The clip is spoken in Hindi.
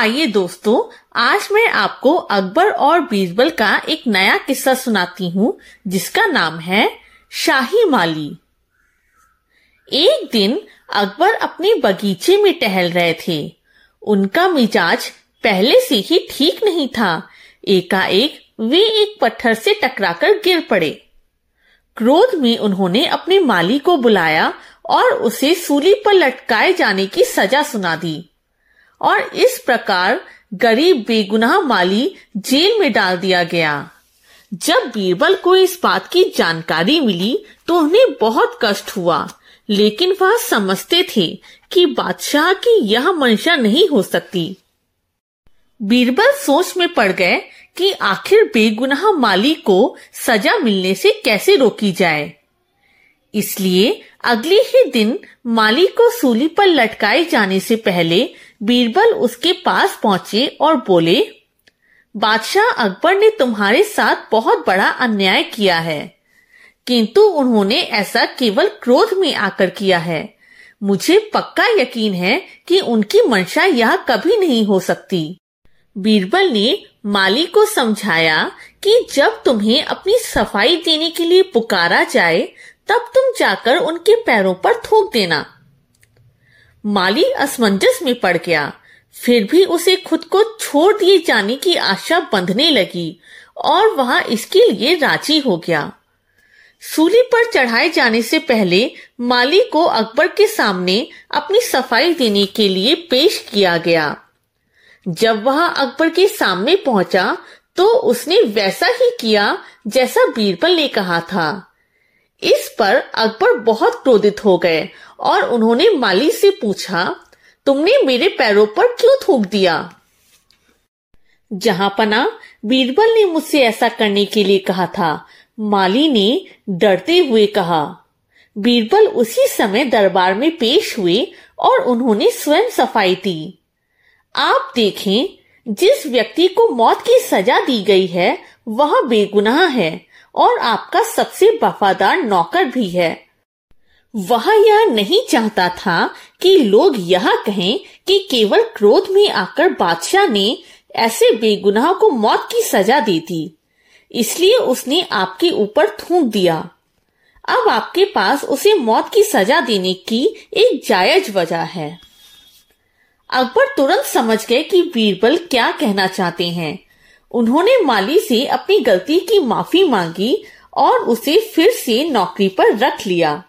आइए दोस्तों, आज मैं आपको अकबर और बीरबल का एक नया किस्सा सुनाती हूँ, जिसका नाम है शाही माली। एक दिन अकबर अपने बगीचे में टहल रहे थे। उनका मिजाज पहले से ही ठीक नहीं था। एकाएक वे एक पत्थर से टकराकर गिर पड़े। क्रोध में उन्होंने अपने माली को बुलाया और उसे सूली पर लटकाए जाने की सजा सुना दी। और इस प्रकार गरीब बेगुनाह माली जेल में डाल दिया गया। जब बीरबल को इस बात की जानकारी मिली तो उन्हें बहुत कष्ट हुआ। लेकिन वह समझते थे कि बादशाह की यह मंशा नहीं हो सकती। बीरबल सोच में पड़ गए कि आखिर बेगुनाह माली को सजा मिलने से कैसे रोकी जाए। इसलिए अगले ही दिन माली को सूली पर लटकाए जाने से पहले बीरबल उसके पास पहुँचे और बोले, बादशाह अकबर ने तुम्हारे साथ बहुत बड़ा अन्याय किया है, किंतु उन्होंने ऐसा केवल क्रोध में आकर किया है। मुझे पक्का यकीन है कि उनकी मंशा यह कभी नहीं हो सकती। बीरबल ने माली को समझाया कि जब तुम्हें अपनी सफ़ाई देने के लिए पुकारा जाए, तब तुम जाकर उनके पैरों पर थूक देना। माली असमंजस में पड़ गया। फिर भी उसे खुद को छोड़ दिए जाने की आशा बंधने लगी और वह इसके लिए राज़ी हो गया। सूली पर चढ़ाए जाने से पहले माली को अकबर के सामने अपनी सफ़ाई देने के लिए पेश किया गया। जब वह अकबर के सामने पहुँचा तो उसने वैसा ही किया जैसा बीरबल ने कहा था। इस पर अकबर बहुत क्रोधित हो गए और उन्होंने माली से पूछा, तुमने मेरे पैरों पर क्यों थूक दिया? जहाँ पना बीरबल ने मुझसे ऐसा करने के लिए कहा था, माली ने डरते हुए कहा। बीरबल उसी समय दरबार में पेश हुए और उन्होंने स्वयं सफ़ाई दी। आप देखें, जिस व्यक्ति को मौत की सजा दी गई है, वह बेगुनाह है और आपका सबसे वफादार नौकर भी है। वह यह नहीं चाहता था कि लोग यह कहें कि केवल क्रोध में आकर बादशाह ने ऐसे बेगुनाह को मौत की सजा दी थी इसलिए उसने आपके ऊपर थूक दिया। अब आपके पास उसे मौत की सजा देने की एक जायज़ वजह है। अकबर तुरंत समझ गए कि बीरबल क्या कहना चाहते हैं। उन्होंने माली से अपनी गलती की माफ़ी मांगी और उसे फिर से नौकरी पर रख लिया।